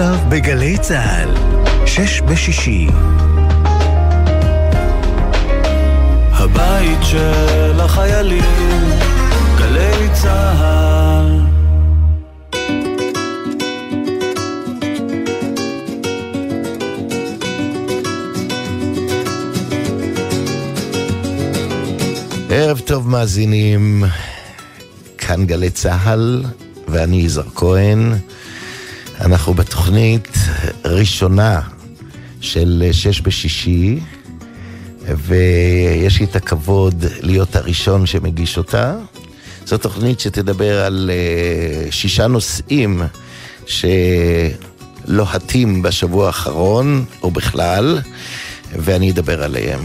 עכשיו בגלי צה"ל, שש בשישי. הבית של החיילים, גלי צה"ל. ערב טוב מאזינים, כאן גלי צה"ל, ואני יזהר כהן. אנחנו בתוכנית ראשונה של שש בשישי, ויש לי את הכבוד להיות הראשון שמגיש אותה. זו תוכנית שתדבר על אה, שישה נושאים שלוהטים בשבוע האחרון, או בכלל, ואני אדבר עליהם.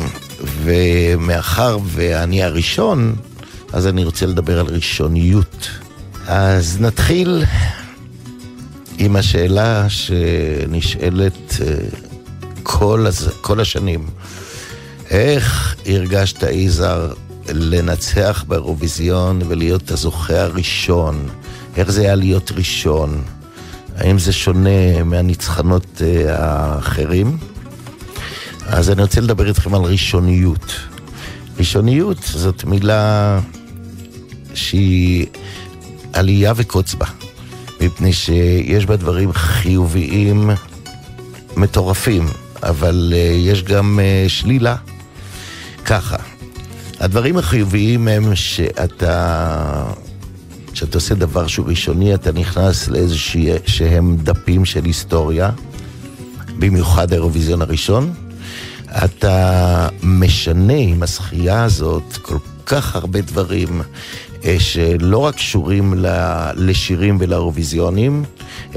ומאחר ואני הראשון, אז אני רוצה לדבר על ראשוניות. אז נתחיל עם השאלה שנשאלת אה, כל, הז... כל השנים. איך הרגשת, יזהר, לנצח באירוויזיון ולהיות הזוכה הראשון? איך זה היה להיות ראשון? האם זה שונה מהניצחונות אה, האחרים? אז אני רוצה לדבר איתכם על ראשוניות. ראשוניות זאת מילה שהיא עלייה וקוץ בה, מפני שיש בה דברים חיוביים מטורפים, אבל uh, יש גם uh, שלילה. ככה, הדברים החיוביים הם שאתה, כשאתה עושה דבר שהוא ראשוני, אתה נכנס לאיזה שהם דפים של היסטוריה, במיוחד האירוויזיון הראשון. אתה משנה עם הזכייה הזאת כל כך הרבה דברים אה, שלא רק קשורים לשירים ולאירוויזיונים,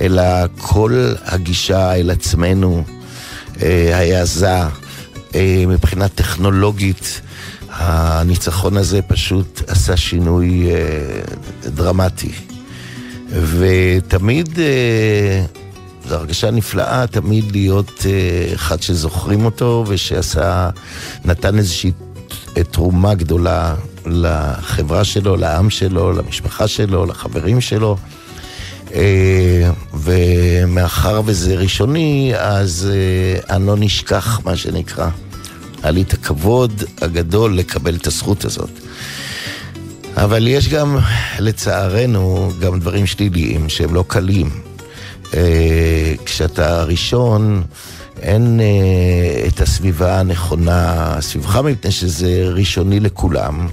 אלא כל הגישה אל עצמנו, אה, העזה, אה, מבחינה טכנולוגית, הניצחון הזה פשוט עשה שינוי דרמטי. ותמיד זו הרגשה נפלאה תמיד להיות אחד שזוכרים אותו ושעשה, נתן איזושהי תרומה גדולה לחברה שלו, לעם שלו, למשפחה שלו, לחברים שלו. Uh, ומאחר וזה ראשוני, אז uh, אני לא נשכח, מה שנקרא. היה לי את הכבוד הגדול לקבל את הזכות הזאת. אבל יש גם, לצערנו, גם דברים שליליים שהם לא קלים. אה, כשאתה ראשון, אין אה, את הסביבה הנכונה סביבך, מפני שזה ראשוני לכולם.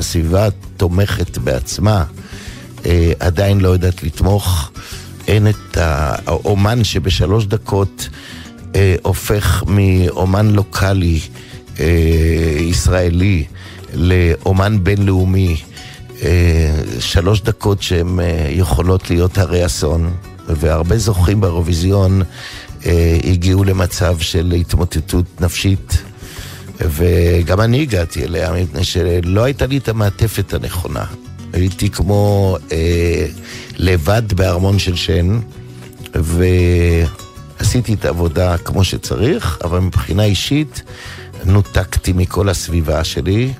הסביבה תומכת בעצמה, אה, עדיין לא יודעת לתמוך. אין את האומן שבשלוש דקות הופך מאומן לוקאלי ישראלי לאומן בינלאומי. שלוש דקות שהן יכולות להיות הרי אסון. והרבה זוכים באירוויזיון אה, הגיעו למצב של התמוטטות נפשית. וגם אני הגעתי אליה, מפני שלא הייתה לי את המעטפת הנכונה. הייתי כמו אה, לבד בארמון של שן, ועשיתי את העבודה כמו שצריך, אבל מבחינה אישית נותקתי מכל הסביבה שלי,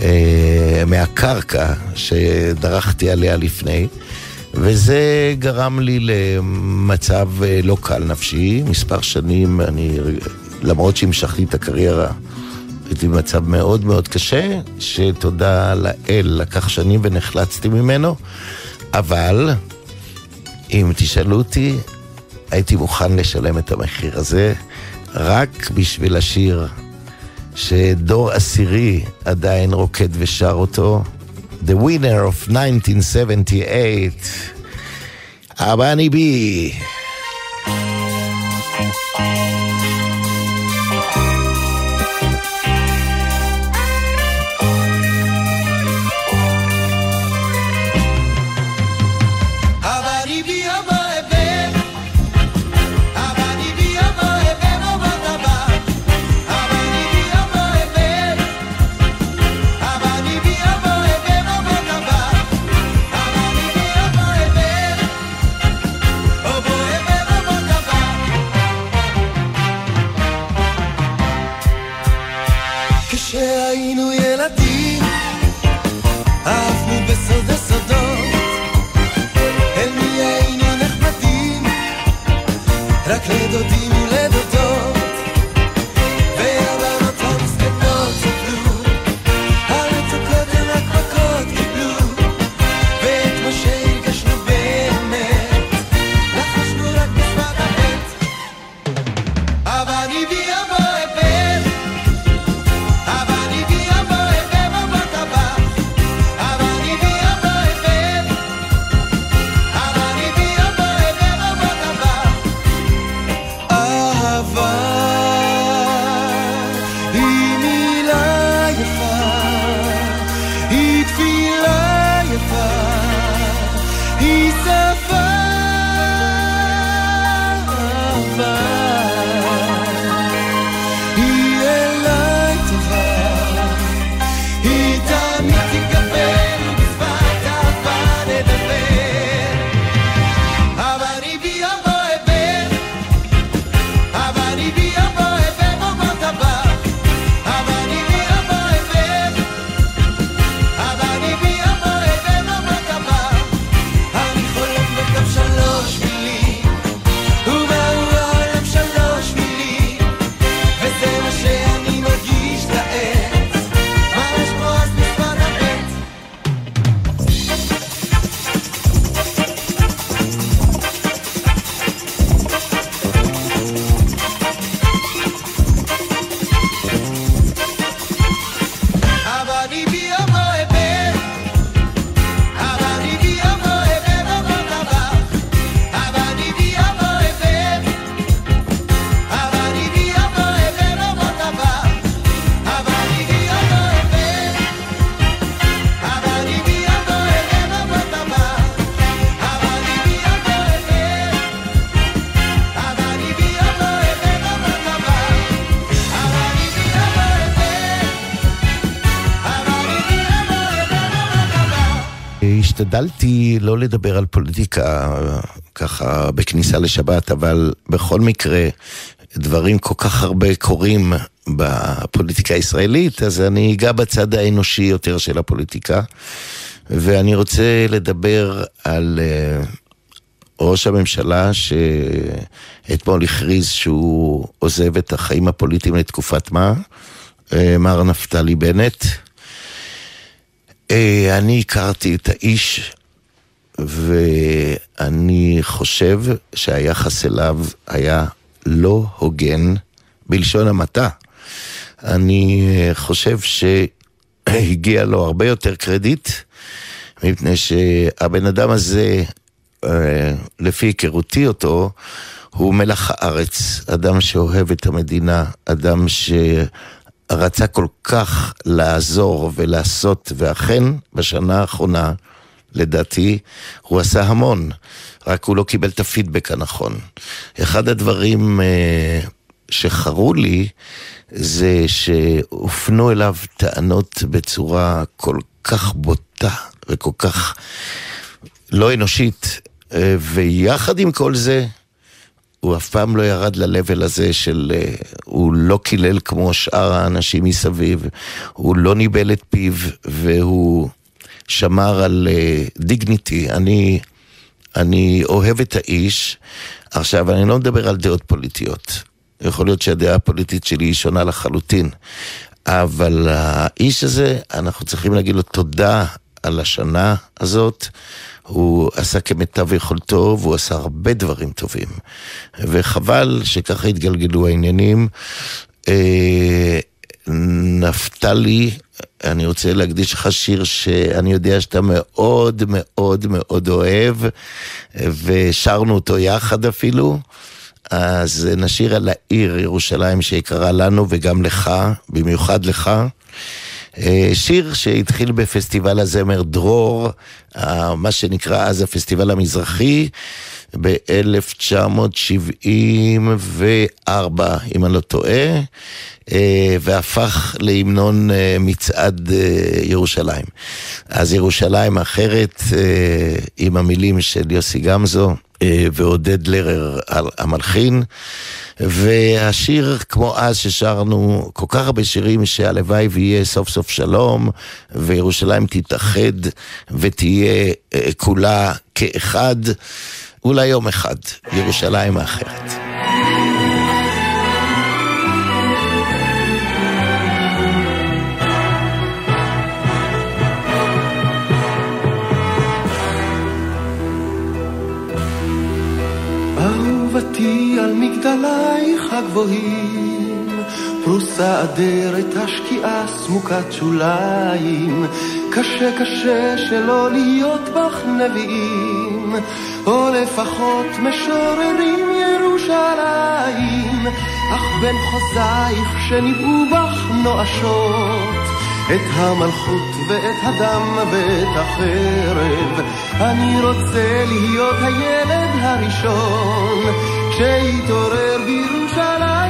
אה, מהקרקע שדרכתי עליה לפני. וזה גרם לי למצב אה, לא קל נפשי. מספר שנים, אני, למרות שהמשכתי את הקריירה, הייתי במצב מאוד מאוד קשה, שתודה לאל, לקח שנים ונחלצתי ממנו, אבל אם תשאלו אותי, הייתי מוכן לשלם את המחיר הזה רק בשביל השיר שדור עשירי עדיין רוקד ושר אותו, the winner of 1978, Abani B. השתדלתי לא לדבר על פוליטיקה ככה בכניסה לשבת, אבל בכל מקרה, דברים כל כך הרבה קורים בפוליטיקה הישראלית, אז אני אגע בצד האנושי יותר של הפוליטיקה. ואני רוצה לדבר על uh, ראש הממשלה שאתמול הכריז שהוא עוזב את החיים הפוליטיים לתקופת מה, uh, מר נפתלי בנט. אה, אני הכרתי את האיש, ואני חושב שהיחס אליו היה לא הוגן, בלשון המעטה. אני אה, חושב שהגיע לו הרבה יותר קרדיט, מפני שהבן אדם הזה, אה, לפי היכרותי אותו, הוא מלח הארץ, אדם שאוהב את המדינה, אדם ש... רצה כל כך לעזור ולעשות, ואכן, בשנה האחרונה, לדעתי, הוא עשה המון, רק הוא לא קיבל את הפידבק הנכון. אחד הדברים אה, שחרו לי, זה שהופנו אליו טענות בצורה כל כך בוטה וכל כך לא אנושית, אה, ויחד עם כל זה, הוא אף פעם לא ירד ל-level הזה של... אה, הוא לא קילל כמו שאר האנשים מסביב, הוא לא ניבל את פיו, והוא שמר על דיגניטי. אה, אני, אני אוהב את האיש. עכשיו, אני לא מדבר על דעות פוליטיות. יכול להיות שהדעה הפוליטית שלי היא שונה לחלוטין. אבל האיש הזה, אנחנו צריכים להגיד לו תודה על השנה הזאת. הוא עשה כמיטב יכולתו, והוא עשה הרבה דברים טובים. וחבל שככה התגלגלו העניינים. אה, נפתלי, אני רוצה להקדיש לך שיר שאני יודע שאתה מאוד מאוד מאוד אוהב, ושרנו אותו יחד אפילו. אז נשיר על העיר ירושלים שיקרה לנו וגם לך, במיוחד לך. אה, שיר שהתחיל בפסטיבל הזמר דרור, אה, מה שנקרא אז הפסטיבל המזרחי, ב-1974, אם אני לא טועה, אה, והפך להמנון מצעד ירושלים. אז ירושלים אחרת, עם המילים של יוסי גמזו ועודד לרר המלחין. והשיר כמו אז ששרנו כל כך הרבה שירים שהלוואי ויהיה סוף סוף שלום וירושלים תתאחד ותהיה אה, כולה כאחד, אולי יום אחד, ירושלים האחרת. פרוסה אדרת השקיעה סמוקת שוליים, קשה קשה שלא להיות בך נביאים, או לפחות משוררים ירושלים, אך בין חוזייך שניבאו בך נואשות. את המלכות ואת הדם ואת החרב. אני רוצה להיות הילד הראשון שיתעורר בירושלים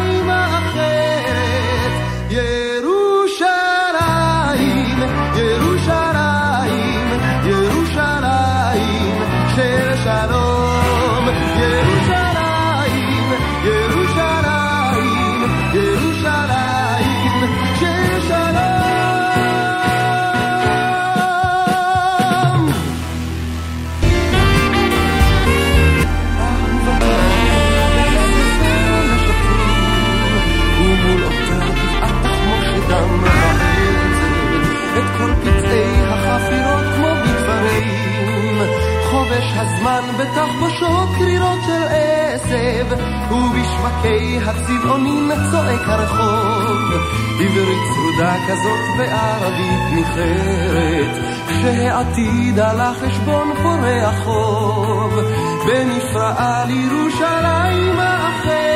בתחבושות קרירות של עשב, ובשווקי הצבעונים צועק הרחוב. עברית צרודה כזאת וערבית ניחרת, כשהעתיד על החשבון פורע חוב. בנפרעה לירושלים האחרת,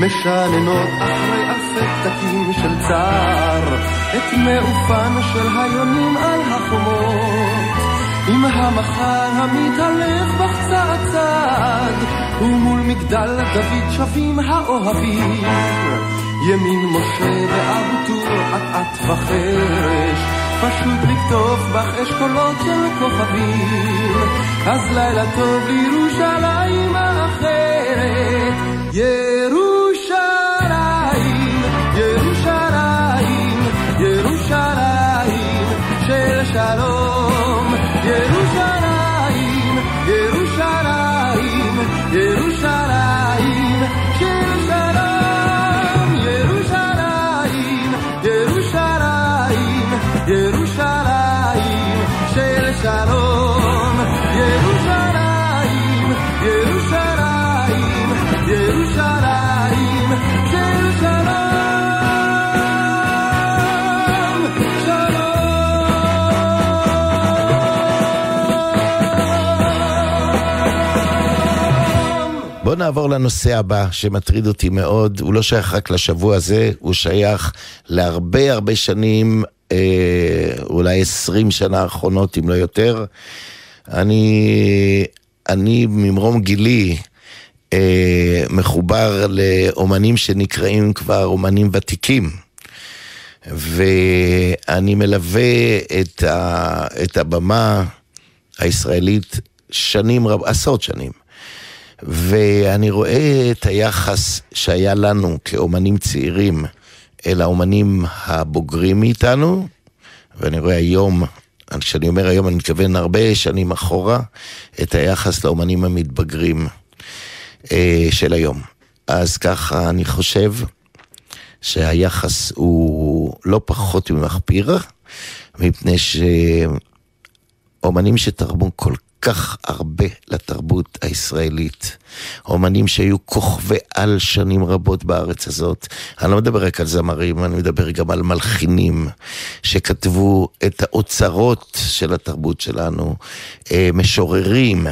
משננות אחרי אלפי פתקים של צער, את מעופן של היונים על החומות. עם המחר המתהלך צעד, ומול מגדל דוד שבים האוהבים. ימין משה ואבו טור אט-אט וחרש, פשוט לכתוב בך אשכולות של כוכבים. אז לילה טוב לירושלים האחרת, ירושלים, נעבור לנושא הבא שמטריד אותי מאוד, הוא לא שייך רק לשבוע הזה, הוא שייך להרבה הרבה שנים, אה, אולי עשרים שנה האחרונות אם לא יותר. אני, אני ממרום גילי אה, מחובר לאומנים שנקראים כבר אומנים ותיקים. ואני מלווה את, ה, את הבמה הישראלית שנים רב, עשרות שנים. ואני רואה את היחס שהיה לנו כאומנים צעירים אל האומנים הבוגרים מאיתנו, ואני רואה היום, כשאני אומר היום אני מתכוון הרבה שנים אחורה, את היחס לאומנים המתבגרים אה, של היום. אז ככה אני חושב שהיחס הוא לא פחות ממחפיר, מפני שאומנים שתרמו כל כך הרבה לתרבות הישראלית. אומנים שהיו כוכבי על שנים רבות בארץ הזאת. אני לא מדבר רק על זמרים, אני מדבר גם על מלחינים שכתבו את האוצרות של התרבות שלנו, אה, משוררים,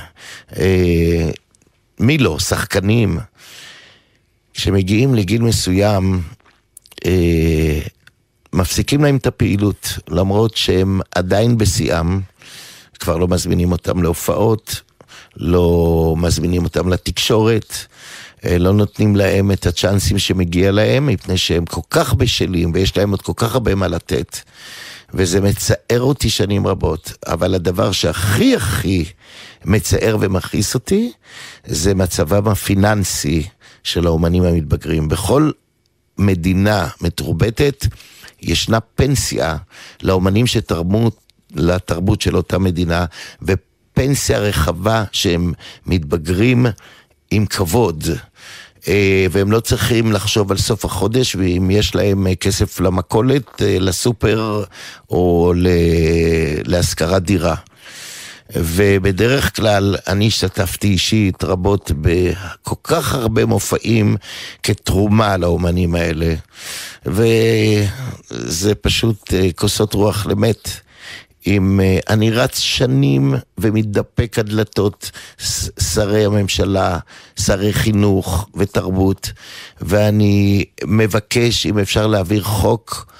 אה, מי לא, שחקנים, שמגיעים לגיל מסוים, אה, מפסיקים להם את הפעילות, למרות שהם עדיין בשיאם. כבר לא מזמינים אותם להופעות, לא מזמינים אותם לתקשורת, לא נותנים להם את הצ'אנסים שמגיע להם, מפני שהם כל כך בשלים ויש להם עוד כל כך הרבה מה לתת. וזה מצער אותי שנים רבות, אבל הדבר שהכי הכי מצער ומכעיס אותי, זה מצבם הפיננסי של האומנים המתבגרים. בכל מדינה מתורבתת, ישנה פנסיה לאומנים שתרמו לתרבות של אותה מדינה, ופנסיה רחבה שהם מתבגרים עם כבוד. אה, והם לא צריכים לחשוב על סוף החודש, ואם יש להם אה, כסף למכולת, אה, לסופר או להשכרת דירה. ובדרך כלל אני השתתפתי אישית רבות בכל כך הרבה מופעים כתרומה לאומנים האלה, וזה פשוט כוסות רוח למת. עם, אה, אני רץ שנים ומתדפק על דלתות ש- שרי הממשלה, שרי חינוך ותרבות, ואני מבקש אם אפשר להעביר חוק,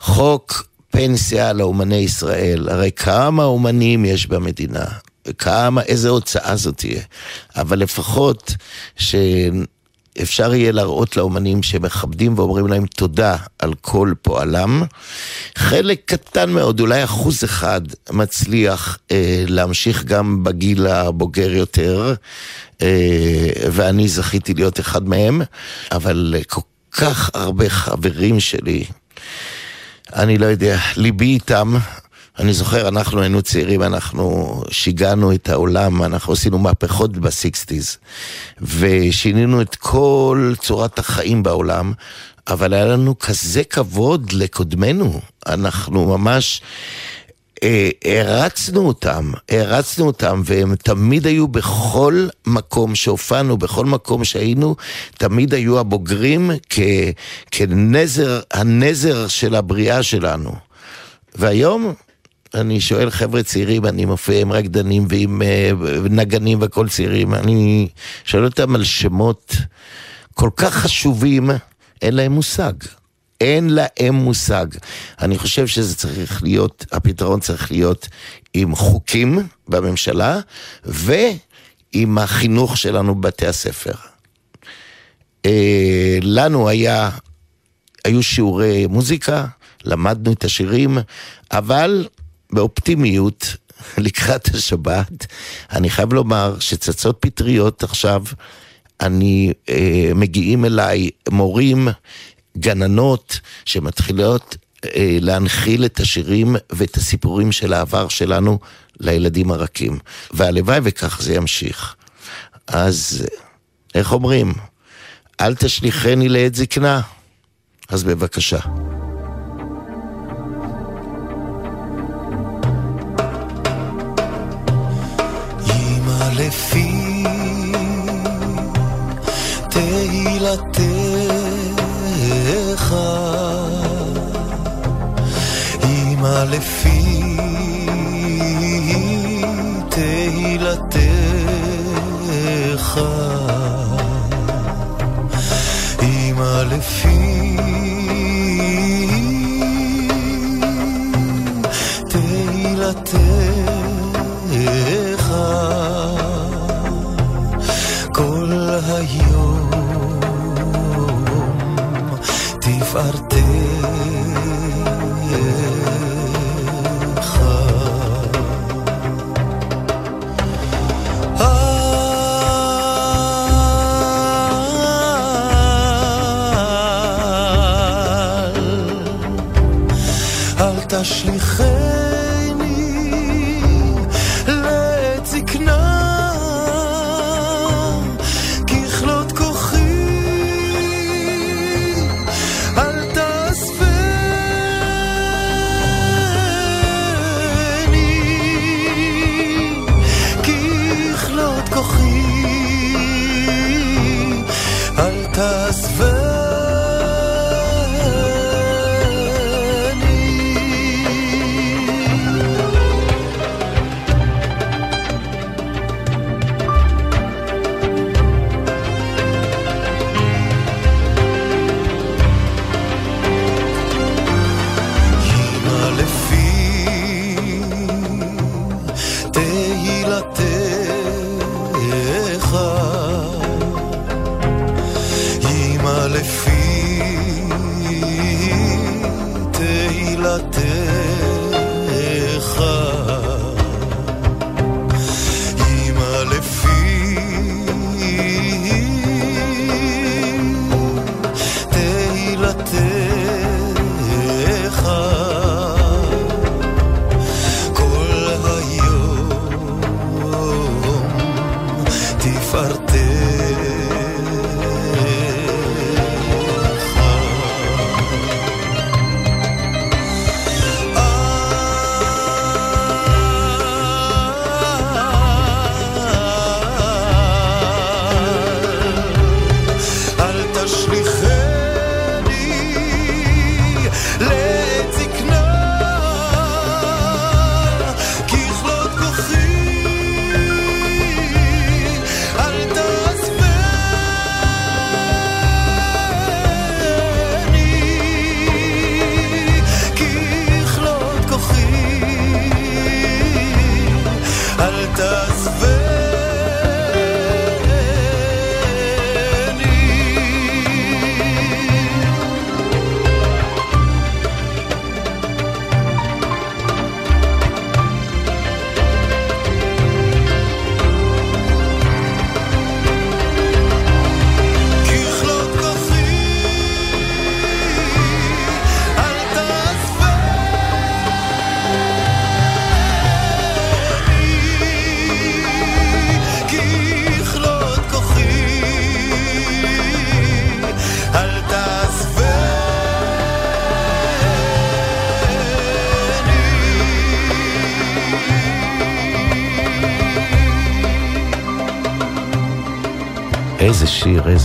חוק פנסיה לאומני ישראל. הרי כמה אומנים יש במדינה, כמה, איזה הוצאה זאת תהיה. אבל לפחות שאפשר יהיה להראות לאומנים שמכבדים ואומרים להם תודה על כל פועלם. חלק קטן מאוד, אולי אחוז אחד, מצליח אה, להמשיך גם בגיל הבוגר יותר, אה, ואני זכיתי להיות אחד מהם, אבל כל כך הרבה חברים שלי, אני לא יודע, ליבי איתם. אני זוכר, אנחנו היינו צעירים, אנחנו שיגענו את העולם, אנחנו עשינו מהפכות בסיקסטיז, ושינינו את כל צורת החיים בעולם, אבל היה לנו כזה כבוד לקודמנו, אנחנו ממש... אה, הרצנו אותם, הרצנו אותם, והם תמיד היו בכל מקום שהופענו, בכל מקום שהיינו, תמיד היו הבוגרים כ, כנזר, הנזר של הבריאה שלנו. והיום, אני שואל חבר'ה צעירים, אני מופיע עם רקדנים ועם אה, נגנים והכל צעירים, אני שואל אותם על שמות כל כך חשובים, אין להם מושג. אין להם מושג. אני חושב שזה צריך להיות, הפתרון צריך להיות עם חוקים בממשלה ועם החינוך שלנו בבתי הספר. אה, לנו היה, היו שיעורי מוזיקה, למדנו את השירים, אבל באופטימיות לקראת השבת, אני חייב לומר שצצות פטריות עכשיו, אני, אה, מגיעים אליי מורים, גננות, שמתחילות אה, להנחיל את השירים ואת הסיפורים של העבר שלנו לילדים הרכים. והלוואי וכך זה ימשיך. אז איך אומרים? אל תשליכני לעת זקנה. אז בבקשה. אמא לפי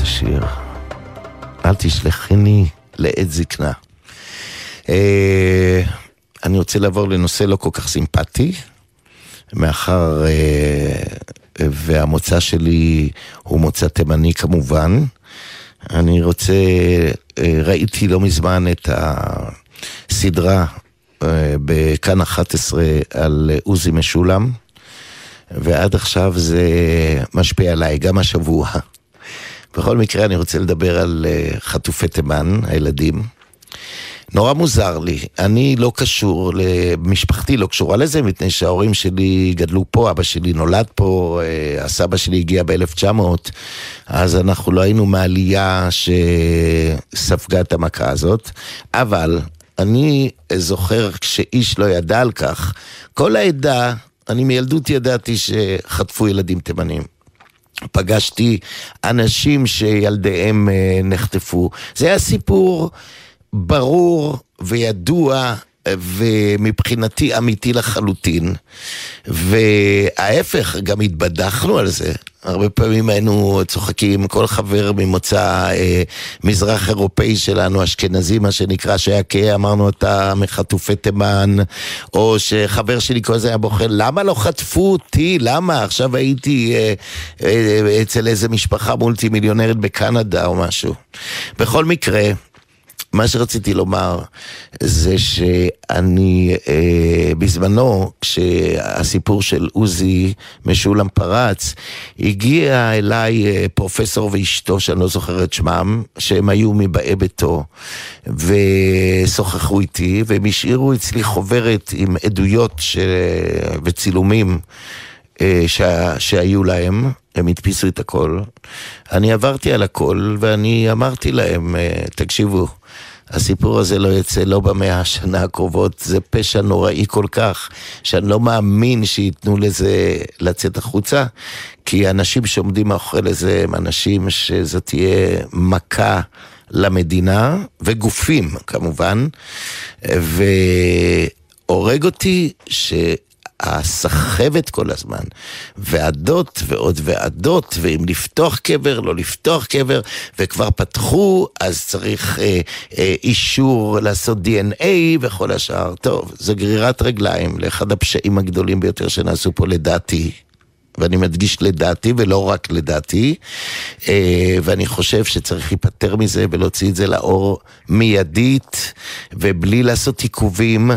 איזה שיר. אל תשלחני לעת זקנה. אה, אני רוצה לעבור לנושא לא כל כך סימפטי, מאחר אה, והמוצא שלי הוא מוצא תימני כמובן. אני רוצה, אה, ראיתי לא מזמן את הסדרה אה, בכאן 11 על עוזי משולם, ועד עכשיו זה משפיע עליי, גם השבוע. בכל מקרה, אני רוצה לדבר על אה, חטופי תימן, הילדים. נורא מוזר לי, אני לא קשור, משפחתי לא קשורה לזה, מפני שההורים שלי גדלו פה, אבא שלי נולד פה, אה, הסבא שלי הגיע ב-1900, אז אנחנו לא היינו מעלייה שספגה את המכה הזאת, אבל אני זוכר כשאיש לא ידע על כך, כל העדה, אני מילדות ידעתי שחטפו ילדים תימנים. פגשתי אנשים שילדיהם אה, נחטפו. זה היה סיפור ברור וידוע ומבחינתי אמיתי לחלוטין. וההפך, גם התבדחנו על זה. הרבה פעמים היינו צוחקים, כל חבר ממוצא אה, מזרח אירופאי שלנו, אשכנזי מה שנקרא, שהיה כהה, אמרנו אתה מחטופי תימן, או שחבר שלי כל זה היה בוחר, למה לא חטפו אותי? למה? עכשיו הייתי אה, אה, אצל איזה משפחה מולטי מיליונרית בקנדה או משהו. בכל מקרה, מה שרציתי לומר זה שאני אה, בזמנו, כשהסיפור של עוזי משולם פרץ, הגיע אליי אה, פרופסור ואשתו, שאני לא זוכר את שמם, שהם היו מבאי ביתו, ושוחחו איתי, והם השאירו אצלי חוברת עם עדויות ש... וצילומים. אה, שה, שהיו להם, הם הדפיסו את הכל. אני עברתי על הכל ואני אמרתי להם, אה, תקשיבו, הסיפור הזה לא יצא לא במאה השנה הקרובות, זה פשע נוראי כל כך, שאני לא מאמין שייתנו לזה לצאת החוצה, כי האנשים שעומדים מאחורי לזה הם אנשים שזאת תהיה מכה. למדינה, וגופים כמובן, והורג אותי ש... הסחבת כל הזמן, ועדות ועוד ועדות, ואם לפתוח קבר, לא לפתוח קבר, וכבר פתחו, אז צריך אה, אה, אישור לעשות DNA וכל השאר. טוב, זו גרירת רגליים לאחד הפשעים הגדולים ביותר שנעשו פה לדעתי. ואני מדגיש לדעתי ולא רק לדעתי, אה, ואני חושב שצריך להיפטר מזה ולהוציא את זה לאור מיידית ובלי לעשות עיכובים,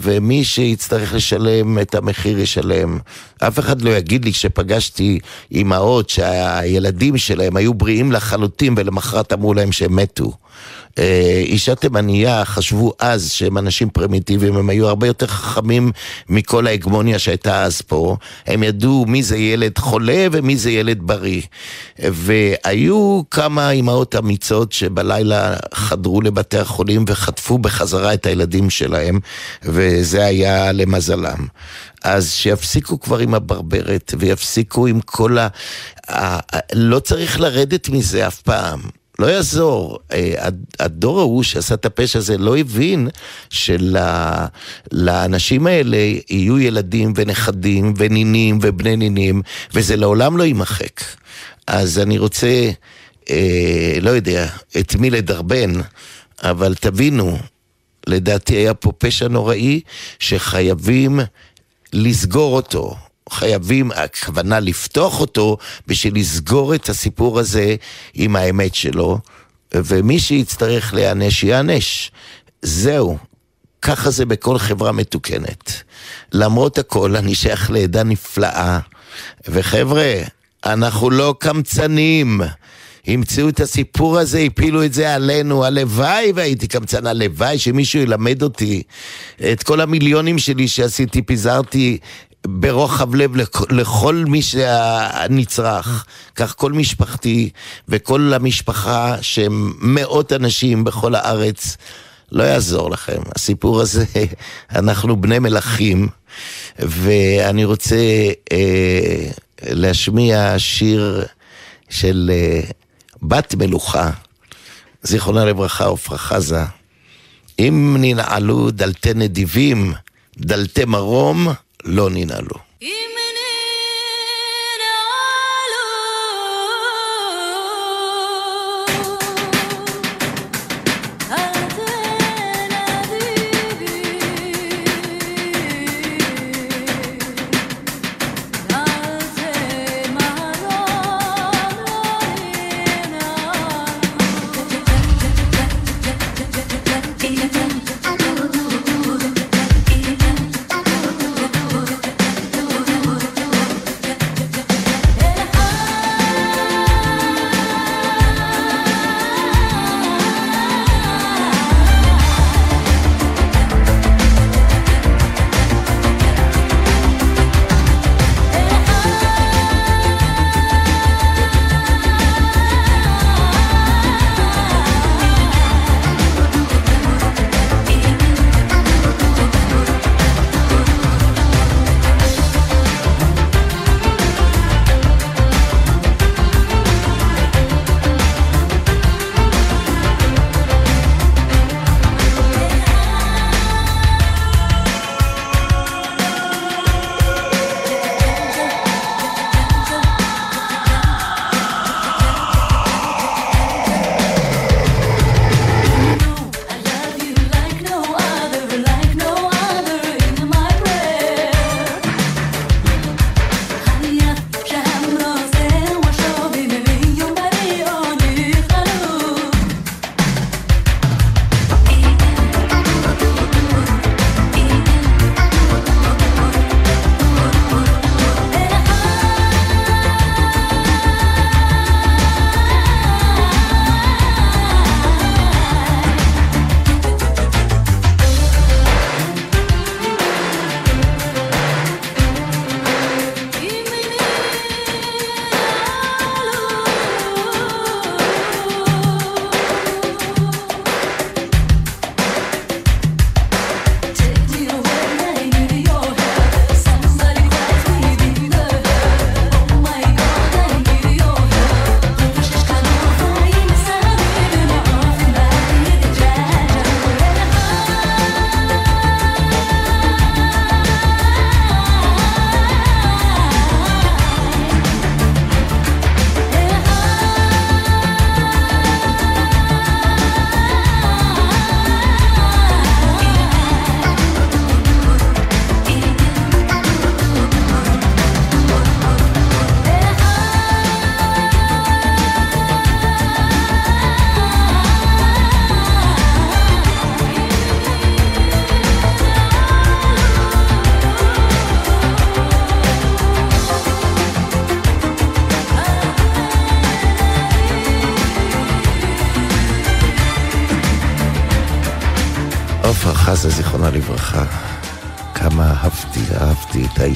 ומי שיצטרך לשלם את המחיר ישלם. אף אחד לא יגיד לי כשפגשתי אימהות שהילדים שלהם היו בריאים לחלוטין ולמחרת אמרו להם שהם מתו. אה, אישה תימניה חשבו אז שהם אנשים פרימיטיביים, הם היו הרבה יותר חכמים מכל ההגמוניה שהייתה אז פה. הם ידעו מי זה ילד חולה ומי זה ילד בריא. והיו כמה אימהות אמיצות שבלילה חדרו לבתי החולים וחטפו בחזרה את הילדים שלהם, וזה היה למזלם. אז שיפסיקו כבר עם הברברת ויפסיקו עם כל ה... לא צריך לרדת מזה אף פעם. לא יעזור, אה, הדור ההוא שעשה את הפשע הזה לא הבין שלאנשים האלה יהיו ילדים ונכדים ונינים ובני נינים, וזה לעולם לא יימחק. אז אני רוצה, אה, לא יודע, את מי לדרבן, אבל תבינו, לדעתי היה פה פשע נוראי שחייבים לסגור אותו. חייבים, הכוונה לפתוח אותו בשביל לסגור את הסיפור הזה עם האמת שלו, ומי שיצטרך להיענש, ייענש. זהו. ככה זה בכל חברה מתוקנת. למרות הכל, אני שייך לעדה נפלאה, וחבר'ה, אנחנו לא קמצנים. המציאו את הסיפור הזה, הפילו את זה עלינו, הלוואי והייתי קמצן, הלוואי שמישהו ילמד אותי את כל המיליונים שלי שעשיתי, פיזרתי ברוחב לב לכ- לכל מי שנצרך. כך כל משפחתי וכל המשפחה שהם מאות אנשים בכל הארץ. לא יעזור לכם, הסיפור הזה, אנחנו בני מלכים, ואני רוצה אה, להשמיע שיר של אה, בת מלוכה, זיכרונה לברכה, עפרה חזה. אם ננעלו דלתי נדיבים, דלתי מרום, לא ננעלו.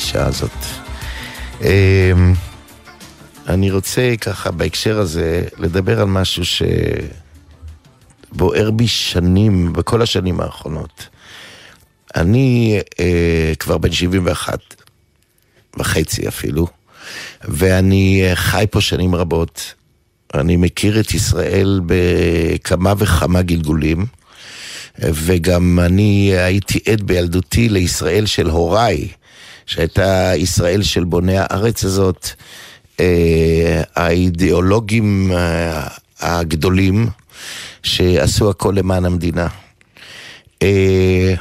האישה הזאת. אמ, אני רוצה ככה בהקשר הזה לדבר על משהו שבוער בי שנים, בכל השנים האחרונות. אני אה, כבר בן 71 וחצי אפילו, ואני אה, חי פה שנים רבות. אני מכיר את ישראל בכמה וכמה גלגולים, וגם אני הייתי עד בילדותי לישראל של הוריי, שהייתה ישראל של בוני הארץ הזאת, אה, האידיאולוגים אה, הגדולים שעשו הכל למען המדינה. אה,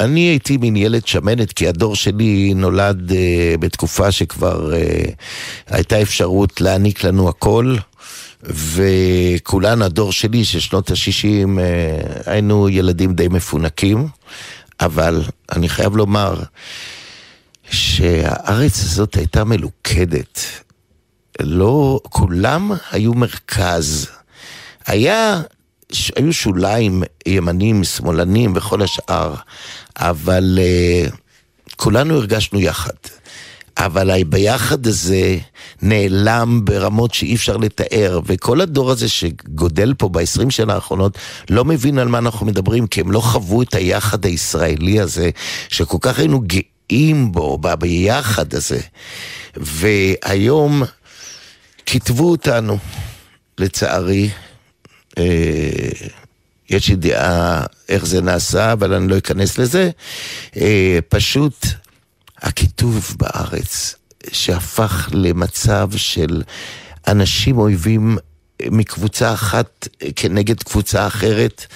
אני הייתי מין ילד שמנת, כי הדור שלי נולד uh, בתקופה שכבר uh, הייתה אפשרות להעניק לנו הכל, וכולנו, הדור שלי של שנות ה-60, היינו ילדים די מפונקים, אבל אני חייב לומר שהארץ הזאת הייתה מלוכדת. לא, כולם היו מרכז. היה, ש- היו שוליים ימנים, שמאלנים וכל השאר, אבל uh, כולנו הרגשנו יחד. אבל הביחד הזה נעלם ברמות שאי אפשר לתאר, וכל הדור הזה שגודל פה ב-20 שנה האחרונות לא מבין על מה אנחנו מדברים, כי הם לא חוו את היחד הישראלי הזה, שכל כך היינו גאים בו, ב- ביחד הזה. והיום כתבו אותנו, לצערי. אה, יש לי דעה איך זה נעשה, אבל אני לא אכנס לזה. אה, פשוט הקיטוב בארץ, שהפך למצב של אנשים אויבים מקבוצה אחת כנגד קבוצה אחרת.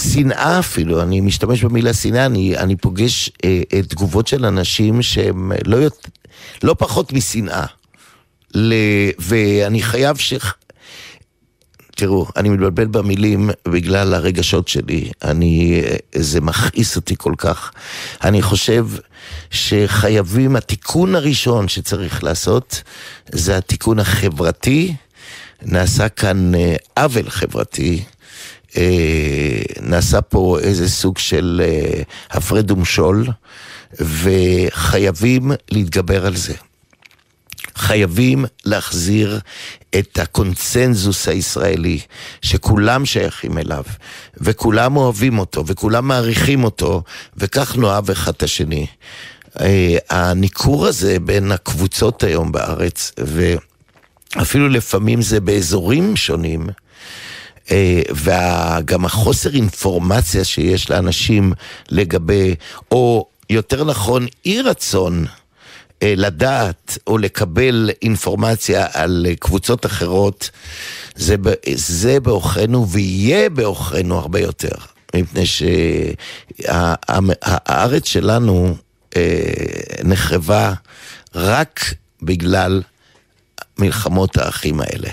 שנאה אפילו, אני משתמש במילה שנאה, אני, אני פוגש אה, אה, תגובות של אנשים שהם לא, יות- לא פחות משנאה. ל... ואני חייב ש... תראו, אני מתבלבל במילים בגלל הרגשות שלי. אני... זה מכעיס אותי כל כך. אני חושב שחייבים, התיקון הראשון שצריך לעשות, זה התיקון החברתי. נעשה כאן אה, עוול חברתי. אה, נעשה פה איזה סוג של אה, הפרד ומשול, וחייבים להתגבר על זה. חייבים להחזיר את הקונצנזוס הישראלי, שכולם שייכים אליו, וכולם אוהבים אותו, וכולם מעריכים אותו, וכך נאהב אחד את השני. אה, הניכור הזה בין הקבוצות היום בארץ, ואפילו לפעמים זה באזורים שונים, וגם החוסר אינפורמציה שיש לאנשים לגבי, או יותר נכון, אי רצון אה, לדעת או לקבל אינפורמציה על אה, קבוצות אחרות, זה, זה בעוכרינו ויהיה בעוכרינו הרבה יותר. מפני שהארץ שלנו אה, נחרבה רק בגלל מלחמות האחים האלה.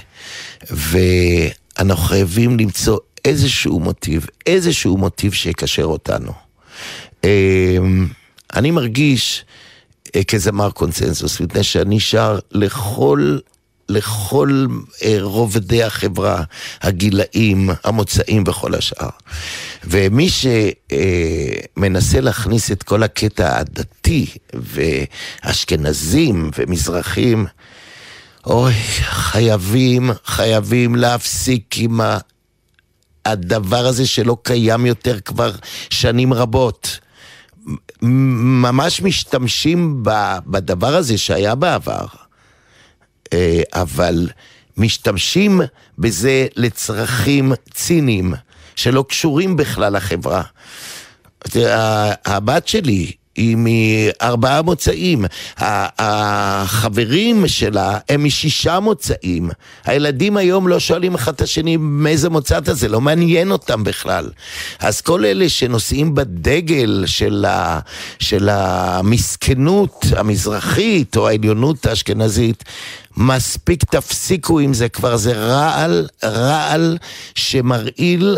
ואנחנו חייבים למצוא איזשהו מוטיב, איזשהו מוטיב שיקשר אותנו. אה, אני מרגיש אה, כזמר קונצנזוס, מפני שאני שר לכל, לכל אה, רובדי החברה, הגילאים, המוצאים וכל השאר. ומי שמנסה להכניס את כל הקטע הדתי, ואשכנזים ומזרחים, אוי, חייבים, חייבים להפסיק עם ה... הדבר הזה שלא קיים יותר כבר שנים רבות. ממש משתמשים בדבר הזה שהיה בעבר, אה, אבל משתמשים בזה לצרכים ציניים שלא קשורים בכלל לחברה. הבת שלי היא מארבעה מוצאים, החברים שלה הם משישה מוצאים. הילדים היום לא שואלים אחד את השני מאיזה מוצא אתה, זה לא מעניין אותם בכלל. אז כל אלה שנושאים בדגל של, ה, של המסכנות המזרחית או העליונות האשכנזית, מספיק תפסיקו עם זה כבר, זה רעל, רעל שמרעיל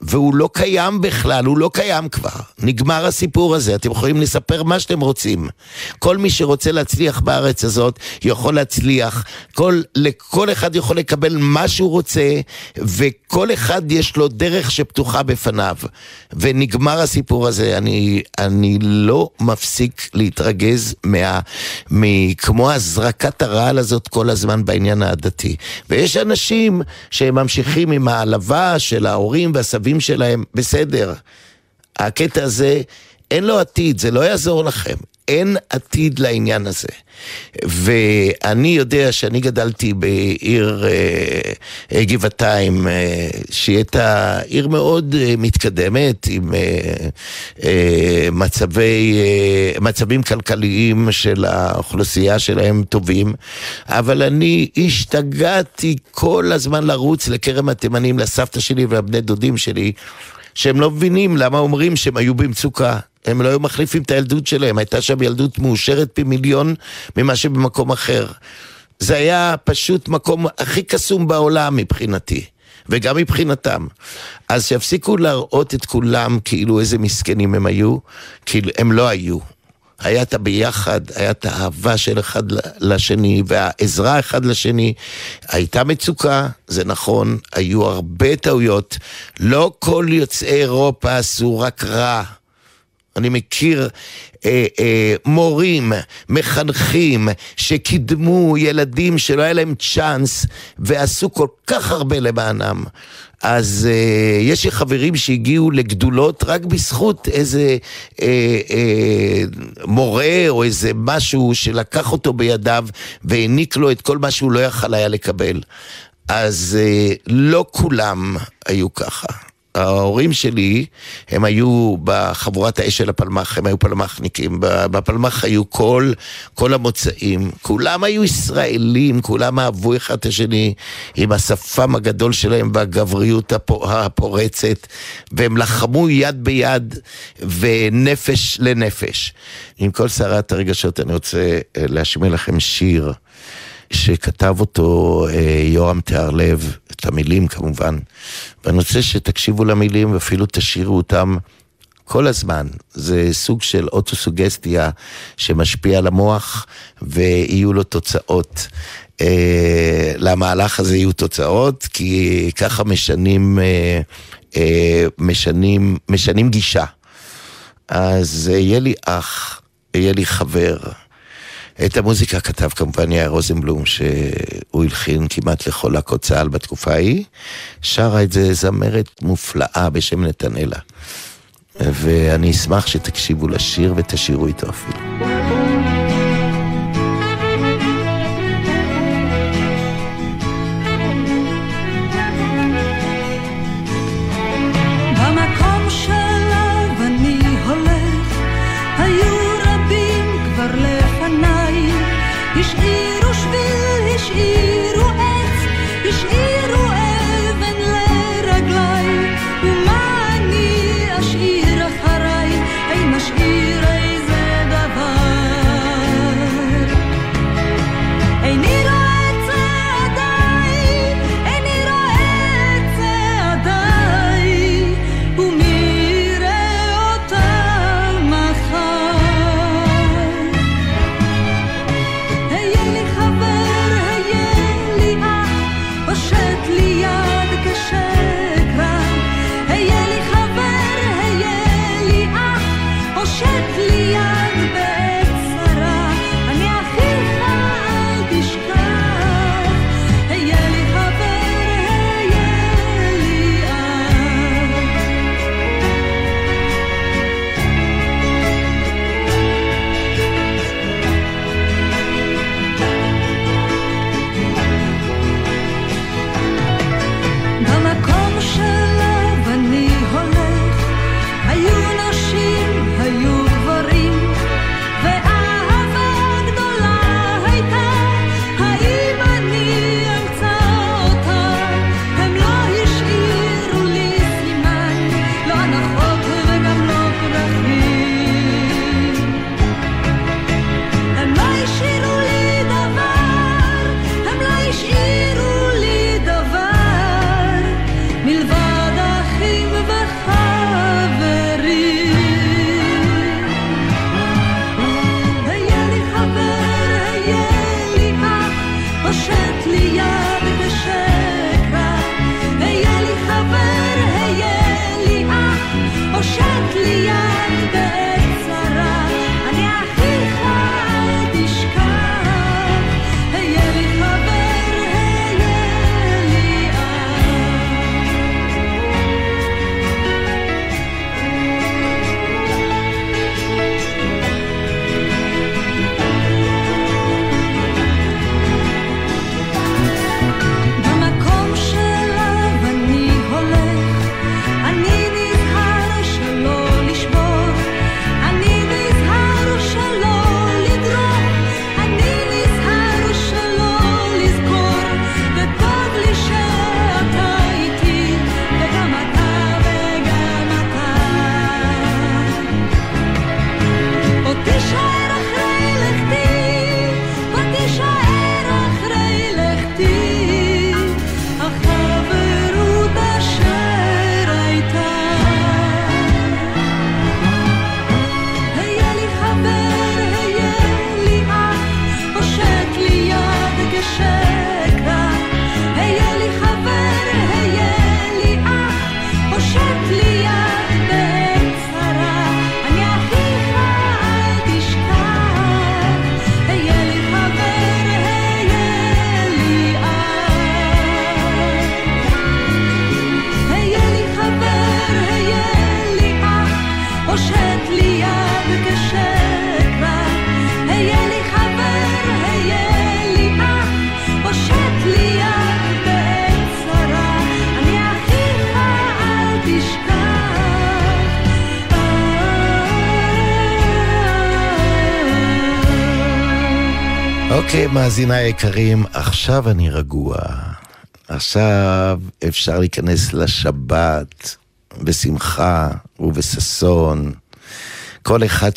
והוא לא קיים בכלל, הוא לא קיים כבר. נגמר הסיפור הזה, אתם יכולים לספר מה שאתם רוצים. כל מי שרוצה להצליח בארץ הזאת, יכול להצליח. כל, לכל אחד יכול לקבל מה שהוא רוצה, וכל אחד יש לו דרך שפתוחה בפניו. ונגמר הסיפור הזה. אני, אני לא מפסיק להתרגז מה, מ, כמו הזרקת הרעל הזאת כל הזמן בעניין העדתי. ויש אנשים שממשיכים עם העלבה של ההורים והסבים שלהם, בסדר. הקטע הזה, אין לו עתיד, זה לא יעזור לכם. אין עתיד לעניין הזה. ואני יודע שאני גדלתי בעיר אה, אה, גבעתיים, אה, שהיא הייתה עיר מאוד אה, מתקדמת, עם אה, אה, מצבי, אה, מצבים כלכליים של האוכלוסייה שלהם טובים, אבל אני השתגעתי כל הזמן לרוץ לכרם התימנים, לסבתא שלי ולבני דודים שלי. שהם לא מבינים למה אומרים שהם היו במצוקה. הם לא היו מחליפים את הילדות שלהם, הייתה שם ילדות מאושרת פי מיליון ממה שבמקום אחר. זה היה פשוט מקום הכי קסום בעולם מבחינתי. וגם מבחינתם. אז שיפסיקו להראות את כולם כאילו איזה מסכנים הם היו, כאילו הם לא היו. היה את הביחד, היה את האהבה של אחד לשני והעזרה אחד לשני. הייתה מצוקה, זה נכון, היו הרבה טעויות. לא כל יוצאי אירופה עשו רק רע. אני מכיר אה, אה, מורים, מחנכים, שקידמו ילדים שלא היה להם צ'אנס ועשו כל כך הרבה למענם. אז אה, יש לי חברים שהגיעו לגדולות רק בזכות איזה אה, אה, מורה או איזה משהו שלקח אותו בידיו והעניק לו את כל מה שהוא לא יכל היה לקבל. אז אה, לא כולם היו ככה. ההורים שלי, הם היו בחבורת האש של הפלמ"ח, הם היו פלמ"חניקים, בפלמ"ח היו כל, כל המוצאים, כולם היו ישראלים, כולם אהבו אחד את השני עם השפם הגדול שלהם והגבריות הפורצת, והם לחמו יד ביד ונפש לנפש. עם כל סערת הרגשות אני רוצה אה, להשמיע לכם שיר. שכתב אותו אה, יורם תיארלב, את המילים כמובן, ואני רוצה שתקשיבו למילים ואפילו תשאירו אותם כל הזמן. זה סוג של אוטוסוגסטיה שמשפיע על המוח ויהיו לו תוצאות. אה, למהלך הזה יהיו תוצאות, כי ככה משנים, אה, אה, משנים, משנים גישה. אז יהיה לי אח, יהיה לי חבר. את המוזיקה כתב כמובן יאיר רוזנבלום, שהוא הלחין כמעט לכל להקות צה"ל בתקופה ההיא. שרה את זה זמרת מופלאה בשם נתנאלה. ואני אשמח שתקשיבו לשיר ותשאירו איתו אפילו. מאזיניי היקרים, עכשיו אני רגוע. עכשיו אפשר להיכנס לשבת בשמחה ובששון. כל אחד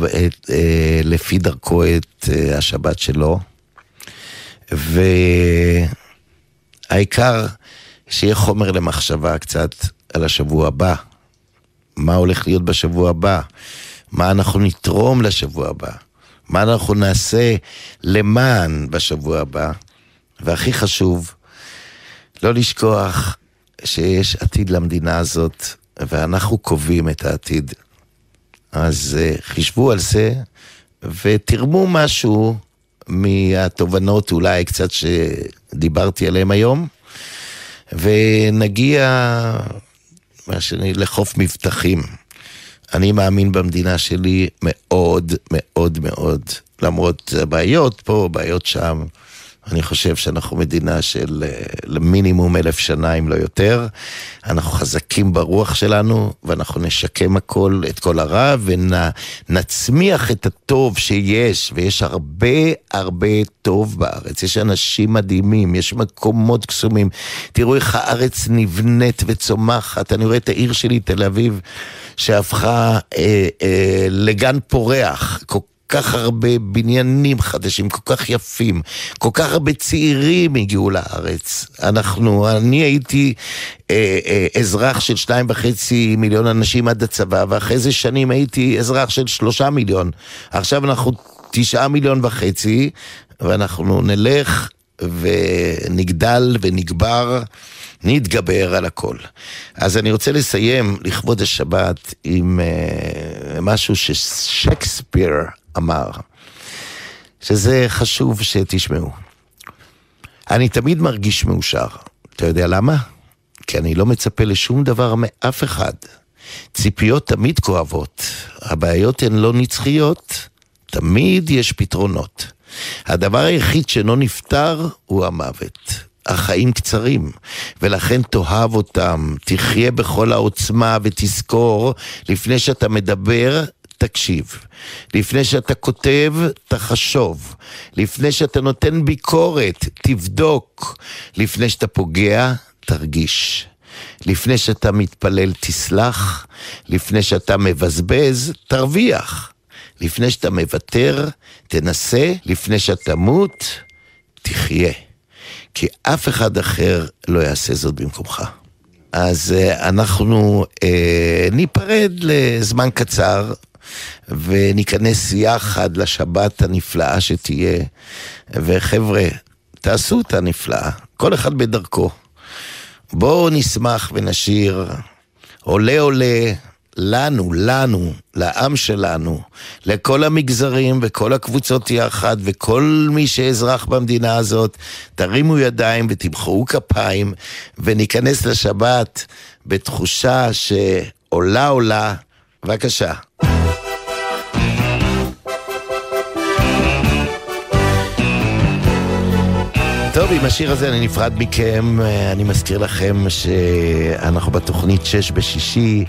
ב- את, אה, לפי דרכו את אה, השבת שלו. והעיקר שיהיה חומר למחשבה קצת על השבוע הבא. מה הולך להיות בשבוע הבא? מה אנחנו נתרום לשבוע הבא? מה אנחנו נעשה למען בשבוע הבא? והכי חשוב, לא לשכוח שיש עתיד למדינה הזאת, ואנחנו קובעים את העתיד. אז uh, חישבו על זה, ותרמו משהו מהתובנות אולי קצת שדיברתי עליהן היום, ונגיע, מה שאני, לחוף מבטחים. אני מאמין במדינה שלי מאוד מאוד מאוד, למרות הבעיות פה, בעיות שם. אני חושב שאנחנו מדינה של אה, למינימום אלף שנה, אם לא יותר. אנחנו חזקים ברוח שלנו, ואנחנו נשקם הכל, את כל הרע, ונצמיח את הטוב שיש, ויש הרבה הרבה טוב בארץ. יש אנשים מדהימים, יש מקומות קסומים. תראו איך הארץ נבנית וצומחת. אני רואה את העיר שלי, תל אביב, שהפכה אה, אה, לגן פורח. כל כך הרבה בניינים חדשים, כל כך יפים, כל כך הרבה צעירים הגיעו לארץ. אנחנו, אני הייתי אה, אה, אזרח של שניים וחצי מיליון אנשים עד הצבא, ואחרי זה שנים הייתי אזרח של שלושה מיליון. עכשיו אנחנו תשעה מיליון וחצי, ואנחנו נלך ונגדל ונגבר, נתגבר על הכל. אז אני רוצה לסיים לכבוד השבת עם uh, משהו ששייקספיר אמר, שזה חשוב שתשמעו. אני תמיד מרגיש מאושר. אתה יודע למה? כי אני לא מצפה לשום דבר מאף אחד. ציפיות תמיד כואבות, הבעיות הן לא נצחיות, תמיד יש פתרונות. הדבר היחיד שאינו נפתר הוא המוות. החיים קצרים, ולכן תאהב אותם, תחיה בכל העוצמה ותזכור, לפני שאתה מדבר, תקשיב. לפני שאתה כותב, תחשוב. לפני שאתה נותן ביקורת, תבדוק. לפני שאתה פוגע, תרגיש. לפני שאתה מתפלל, תסלח. לפני שאתה מבזבז, תרוויח. לפני שאתה מוותר, תנסה. לפני שתמות, תחיה. כי אף אחד אחר לא יעשה זאת במקומך. אז אה, אנחנו אה, ניפרד לזמן קצר וניכנס יחד לשבת הנפלאה שתהיה. וחבר'ה, תעשו אותה נפלאה, כל אחד בדרכו. בואו נשמח ונשיר, עולה עולה, לנו, לנו, לעם שלנו, לכל המגזרים וכל הקבוצות יחד, וכל מי שאזרח במדינה הזאת, תרימו ידיים ותמחאו כפיים, וניכנס לשבת בתחושה שעולה עולה. בבקשה. טוב, עם השיר הזה אני נפרד מכם. אה, אני מזכיר לכם שאנחנו בתוכנית שש בשישי,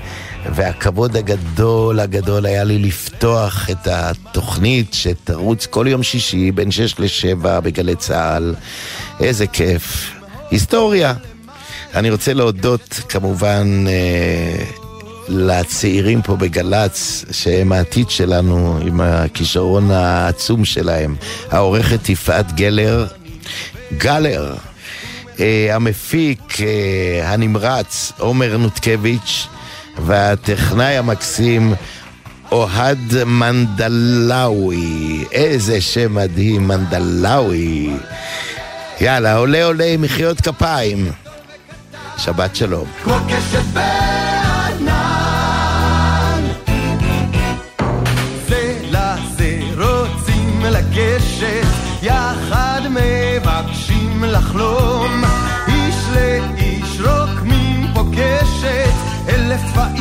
והכבוד הגדול הגדול היה לי לפתוח את התוכנית שתרוץ כל יום שישי בין שש לשבע בגלי צה"ל. איזה כיף. היסטוריה. אני רוצה להודות כמובן אה, לצעירים פה בגל"צ, שהם העתיד שלנו עם הכישרון העצום שלהם. העורכת יפעת גלר, גלר, אה, המפיק אה, הנמרץ עומר נותקביץ' והטכנאי המקסים אוהד מנדלאוי. איזה שם מדהים, מנדלאוי. יאללה, עולה עולה עם מחיאות כפיים. שבת שלום. לחלום. איש לאיש רוקמים פוגשת, אלף באים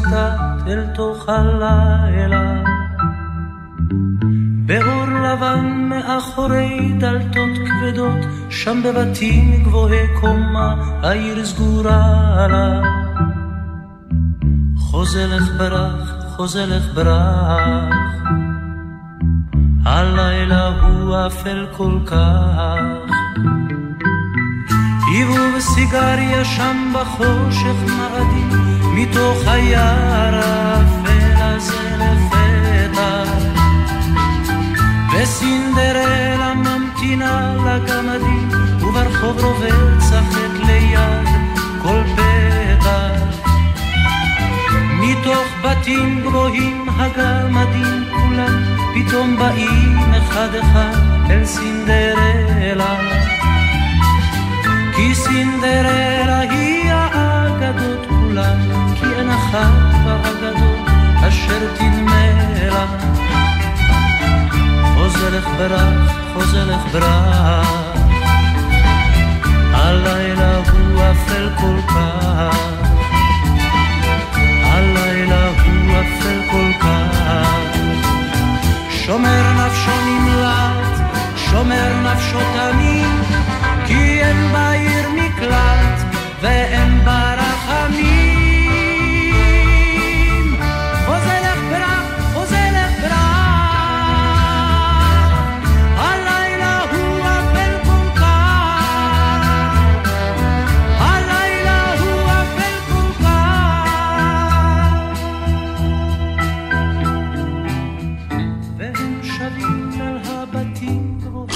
עתת אל תוך הלילה. באור לבן מאחורי דלתות כבדות, שם בבתים גבוהי קומה, העיר סגורה לה. חוזלך ברח, חוזלך ברח, הלילה הוא אפל כל כך. היוו בסיגריה שם בחושך מאדים, מתוך היער האפל הזה לפתע. וסינדרלה ממתינה לגמדים, וברחוב רובץ החטא ליד כל פתח. מתוך בתים גבוהים הגמדים כולם, פתאום באים אחד אחד אל סינדרלה. כי סינדרלה היא האגדות כולן, כי אין אחת באגדות אשר תנמה לה. חוזלך ברח, חוזלך ברח, הלילה הוא אפל כל כך, הלילה הוא אפל כל כך. שומר נפשו נמלט, שומר נפשו תמיד, כי אין בעיר מקלט ואין בה רחמים. חוזלך ברח, חוזלך ברח, הלילה הוא כל כך, הלילה הוא כל כך. והם שבים אל הבתים גבוהים.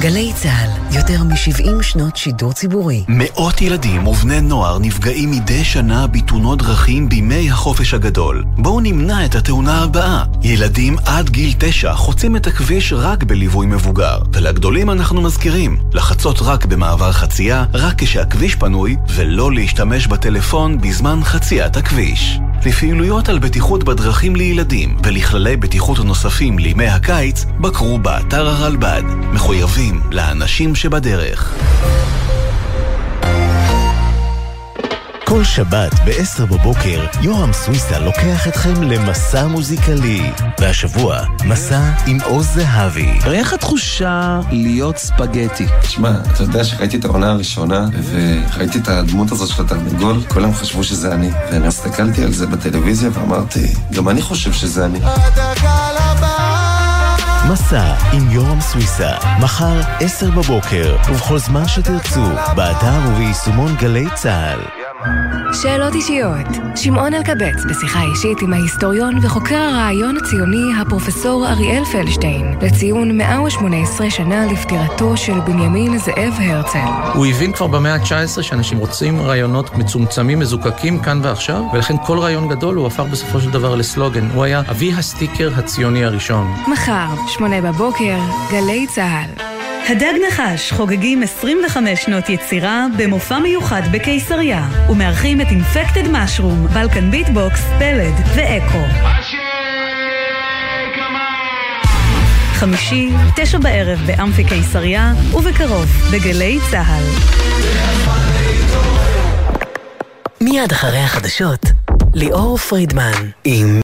גלי צה"ל, יותר מ-70 שנות שידור ציבורי. מאות ילדים ובני נוער נפגעים מדי שנה בתאונות דרכים בימי החופש הגדול. בואו נמנע את התאונה הבאה. ילדים עד גיל תשע חוצים את הכביש רק בליווי מבוגר. ולגדולים אנחנו מזכירים, לחצות רק במעבר חצייה, רק כשהכביש פנוי, ולא להשתמש בטלפון בזמן חציית הכביש. לפעילויות על בטיחות בדרכים לילדים ולכללי בטיחות נוספים לימי הקיץ, בקרו באתר הרלב"ד. מחויבים לאנשים שבדרך. כל שבת ב-10 בבוקר, יורם סוויסה לוקח אתכם למסע מוזיקלי. והשבוע, מסע עם עוז זהבי. איך התחושה להיות ספגטי? תשמע, אתה יודע שראיתי את העונה הראשונה, וראיתי את הדמות הזאת של התרנגול, כולם חשבו שזה אני. ואני הסתכלתי על זה בטלוויזיה ואמרתי, גם אני חושב שזה אני. מסע עם יורם סוויסה, מחר, 10 בבוקר, ובכל זמן שתרצו, באתר וביישומון גלי צה"ל. שאלות אישיות. שמעון אלקבץ בשיחה אישית עם ההיסטוריון וחוקר הרעיון הציוני הפרופסור אריאל פלדשטיין לציון 118 שנה לפטירתו של בנימין זאב הרצל. הוא הבין כבר במאה ה-19 שאנשים רוצים רעיונות מצומצמים, מזוקקים כאן ועכשיו, ולכן כל רעיון גדול הוא הפך בסופו של דבר לסלוגן. הוא היה אבי הסטיקר הציוני הראשון. מחר, שמונה בבוקר, גלי צה"ל. הדג נחש חוגגים 25 שנות יצירה במופע מיוחד בקיסריה ומארחים את אינפקטד משרום, בלקן ביטבוקס, פלד ואקו. חמישי, תשע בערב באמפי קיסריה ובקרוב בגלי צה"ל. מיד אחרי החדשות, ליאור פרידמן עם